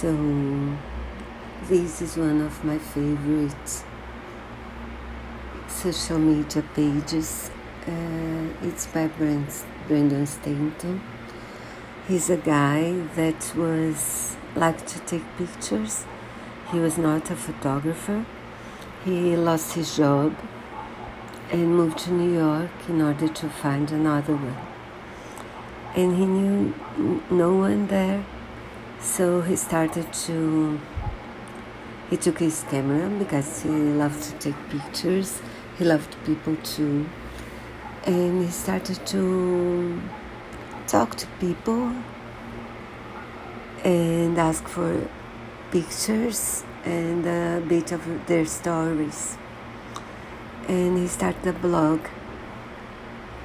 So, this is one of my favorite social media pages. Uh, it's by Brandon Stanton. He's a guy that was like to take pictures. He was not a photographer. He lost his job and moved to New York in order to find another one. And he knew no one there so he started to, he took his camera because he loved to take pictures, he loved people too, and he started to talk to people and ask for pictures and a bit of their stories. And he started a blog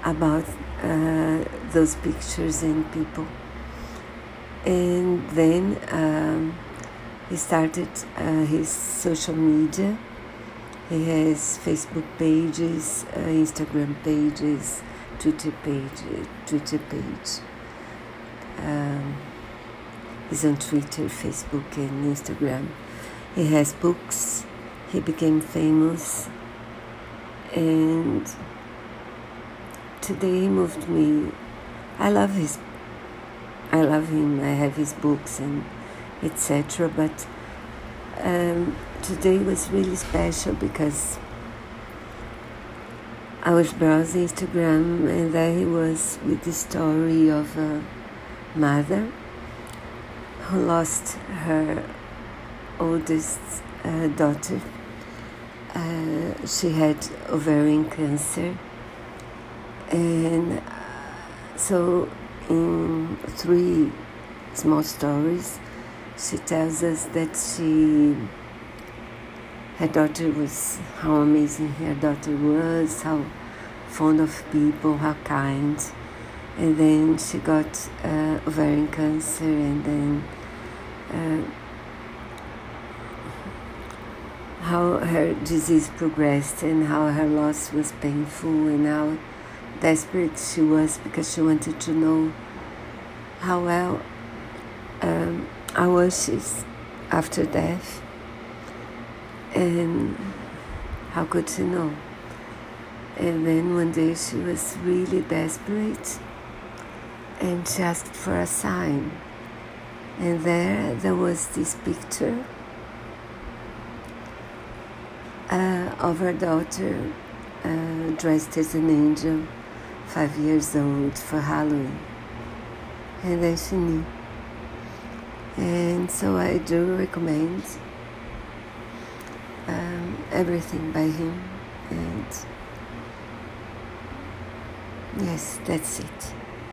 about uh, those pictures and people and then um, he started uh, his social media. He has Facebook pages, uh, Instagram pages, Twitter page, Twitter page. Um, he's on Twitter, Facebook, and Instagram. He has books. He became famous, and today he moved me. I love his I love him. I have his books and etc. But um, today was really special because I was browsing Instagram and there he was with the story of a mother who lost her oldest uh, daughter. Uh, she had ovarian cancer, and uh, so in three small stories, she tells us that she, her daughter was, how amazing her daughter was, how fond of people, how kind. And then she got uh, ovarian cancer, and then uh, how her disease progressed, and how her loss was painful, and how desperate she was because she wanted to know how well um, I was after death and how could she know? And then one day she was really desperate and she asked for a sign. And there, there was this picture uh, of her daughter uh, dressed as an angel five years old for Halloween. And then she knew. And so I do recommend um, everything by him. And yes, that's it.